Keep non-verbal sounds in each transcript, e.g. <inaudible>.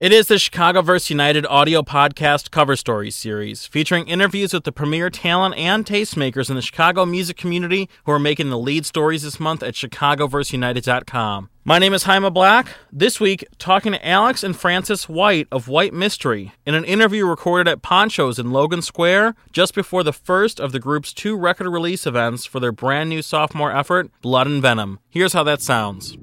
It is the Chicagoverse United audio podcast cover story series, featuring interviews with the premier talent and tastemakers in the Chicago music community who are making the lead stories this month at chicagoverseunited.com. My name is Jaime Black. This week, talking to Alex and Francis White of White Mystery in an interview recorded at Panchos in Logan Square just before the first of the group's two record release events for their brand new sophomore effort, Blood and Venom. Here's how that sounds.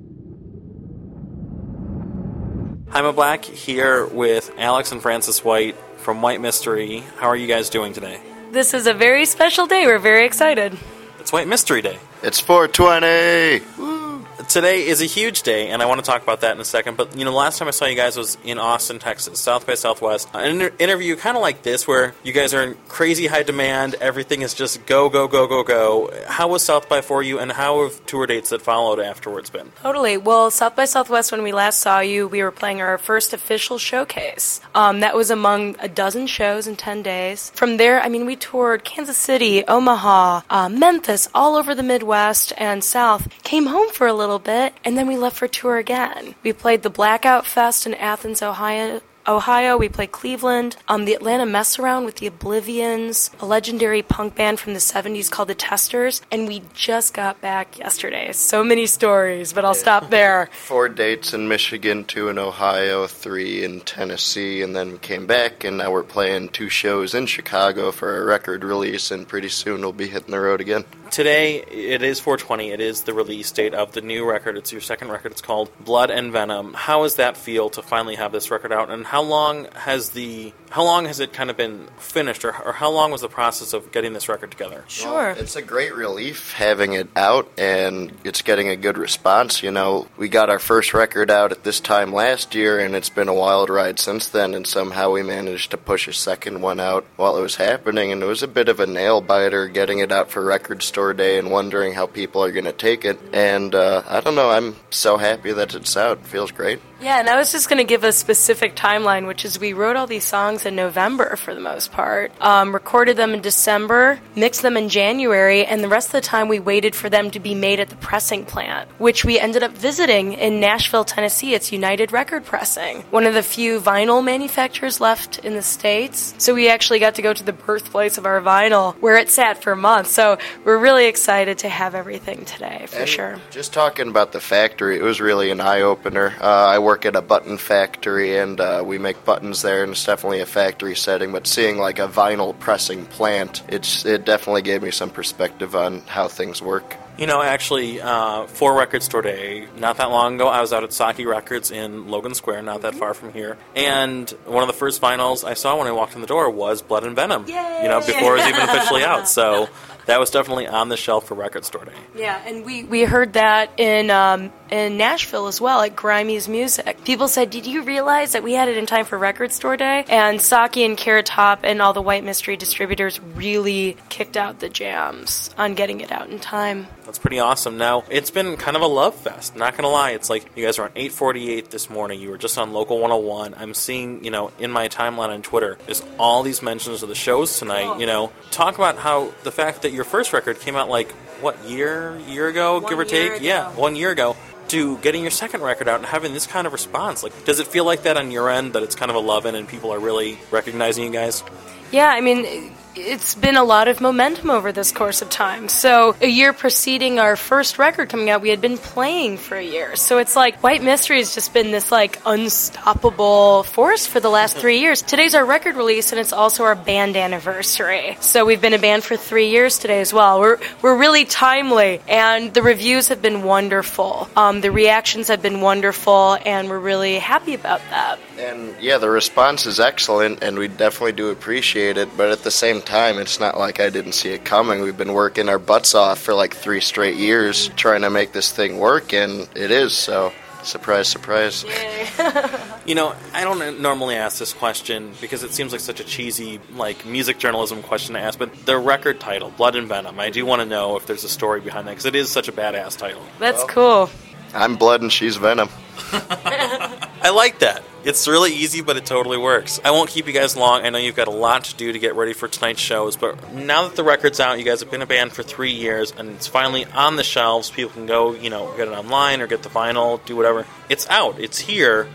I'm Black here with Alex and Francis White from White Mystery. How are you guys doing today? This is a very special day. We're very excited. It's White Mystery Day. It's 420. Woo today is a huge day, and I want to talk about that in a second. But you know, last time I saw you guys was in Austin, Texas, South by Southwest. An inter- interview kind of like this, where you guys are in crazy high demand. Everything is just go, go, go, go, go. How was South by for you, and how have tour dates that followed afterwards been? Totally. Well, South by Southwest, when we last saw you, we were playing our first official showcase. Um, that was among a dozen shows in ten days. From there, I mean, we toured Kansas City, Omaha, uh, Memphis, all over the Midwest and South. Came home for a little bit, and then we left for tour again. We played the Blackout Fest in Athens, Ohio, Ohio, we play Cleveland, um, the Atlanta Mess Around with the Oblivians, a legendary punk band from the 70s called the Testors, and we just got back yesterday. So many stories, but I'll stop there. <laughs> Four dates in Michigan, two in Ohio, three in Tennessee, and then we came back, and now we're playing two shows in Chicago for a record release, and pretty soon we'll be hitting the road again. Today, it is 420. It is the release date of the new record. It's your second record. It's called Blood and Venom. How does that feel to finally have this record out, and how long has the how long has it kind of been finished, or, or how long was the process of getting this record together? Sure, well, it's a great relief having it out, and it's getting a good response. You know, we got our first record out at this time last year, and it's been a wild ride since then. And somehow we managed to push a second one out while it was happening, and it was a bit of a nail biter getting it out for Record Store Day and wondering how people are going to take it. And uh, I don't know, I'm so happy that it's out. It feels great. Yeah, and I was just going to give a specific timeline, which is we wrote all these songs in November for the most part, um, recorded them in December, mixed them in January, and the rest of the time we waited for them to be made at the pressing plant, which we ended up visiting in Nashville, Tennessee. It's United Record Pressing, one of the few vinyl manufacturers left in the States. So we actually got to go to the birthplace of our vinyl, where it sat for months. So we're really excited to have everything today, for and sure. Just talking about the factory, it was really an eye opener. Uh, I work at a button factory and uh, we make buttons there, and it's definitely a factory setting. But seeing like a vinyl pressing plant, it's it definitely gave me some perspective on how things work. You know, actually, uh, for Record Store Day, not that long ago, I was out at Saki Records in Logan Square, not that far from here. And one of the first vinyls I saw when I walked in the door was Blood and Venom. Yay! You know, before it was even officially out. So <laughs> that was definitely on the shelf for Record Store Day. Yeah, and we, we heard that in um, in Nashville as well at Grimey's Music. People said, "Did you realize that we had it in time for Record Store Day?" And Saki and Carrot Top and all the White Mystery distributors really kicked out the jams on getting it out in time. That's pretty awesome. Now it's been kind of a love fest. Not gonna lie, it's like you guys are on 848 this morning. You were just on Local 101. I'm seeing, you know, in my timeline on Twitter, there's all these mentions of the shows tonight. You know, talk about how the fact that your first record came out like what year year ago, one give or take? Ago. Yeah, one year ago. To getting your second record out and having this kind of response, like, does it feel like that on your end that it's kind of a love in and people are really recognizing you guys? Yeah, I mean, it's been a lot of momentum over this course of time. So, a year preceding our first record coming out, we had been playing for a year. So, it's like White Mystery has just been this like unstoppable force for the last three years. Today's our record release, and it's also our band anniversary. So, we've been a band for three years today as well. We're, we're really timely, and the reviews have been wonderful. Um, the reactions have been wonderful, and we're really happy about that. And yeah, the response is excellent, and we definitely do appreciate it, but at the same time, it's not like I didn't see it coming. We've been working our butts off for like three straight years trying to make this thing work, and it is. So, surprise, surprise. <laughs> you know, I don't normally ask this question because it seems like such a cheesy, like music journalism question to ask. But the record title, Blood and Venom, I do want to know if there's a story behind that because it is such a badass title. That's well, cool. I'm Blood and she's Venom. <laughs> I like that. It's really easy, but it totally works. I won't keep you guys long. I know you've got a lot to do to get ready for tonight's shows, but now that the record's out, you guys have been a band for three years, and it's finally on the shelves. People can go, you know, get it online or get the vinyl, do whatever. It's out. It's here.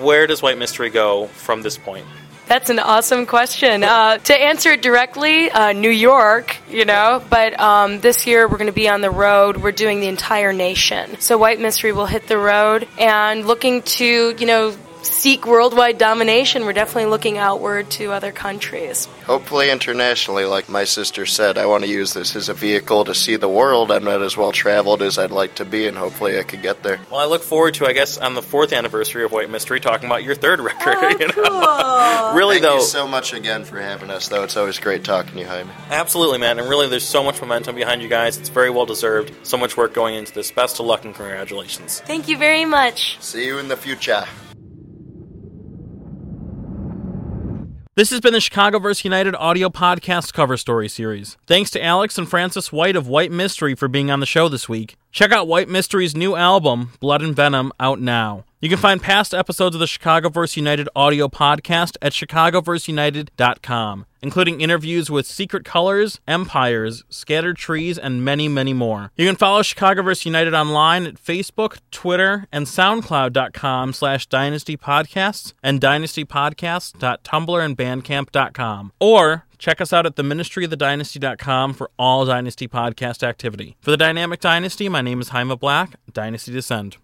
Where does White Mystery go from this point? That's an awesome question. Uh, to answer it directly, uh, New York, you know, but um, this year we're going to be on the road. We're doing the entire nation. So White Mystery will hit the road and looking to, you know, seek worldwide domination, we're definitely looking outward to other countries. Hopefully, internationally, like my sister said, I want to use this as a vehicle to see the world. I'm not as well traveled as I'd like to be, and hopefully, I could get there. Well, I look forward to, I guess, on the fourth anniversary of White Mystery, talking about your third record. Oh, <laughs> you know? cool. <laughs> really, Thank though. you so much again for having us, though. It's always great talking to you, Jaime. Absolutely, man. And really, there's so much momentum behind you guys. It's very well deserved. So much work going into this. Best of luck and congratulations. Thank you very much. See you in the future. This has been the Chicagoverse United audio podcast cover story series. Thanks to Alex and Francis White of White Mystery for being on the show this week. Check out White Mystery's new album, Blood and Venom, out now. You can find past episodes of the Chicagoverse United audio podcast at chicagoverseunited.com, including interviews with Secret Colors, Empires, Scattered Trees, and many, many more. You can follow Chicagoverse United online at Facebook, Twitter, and SoundCloud.com slash Dynasty Podcasts and DynastyPodcasts.tumblr and Bandcamp.com. Or Check us out at theministryofthedynasty.com for all Dynasty podcast activity. For the Dynamic Dynasty, my name is Jaime Black, Dynasty Descend.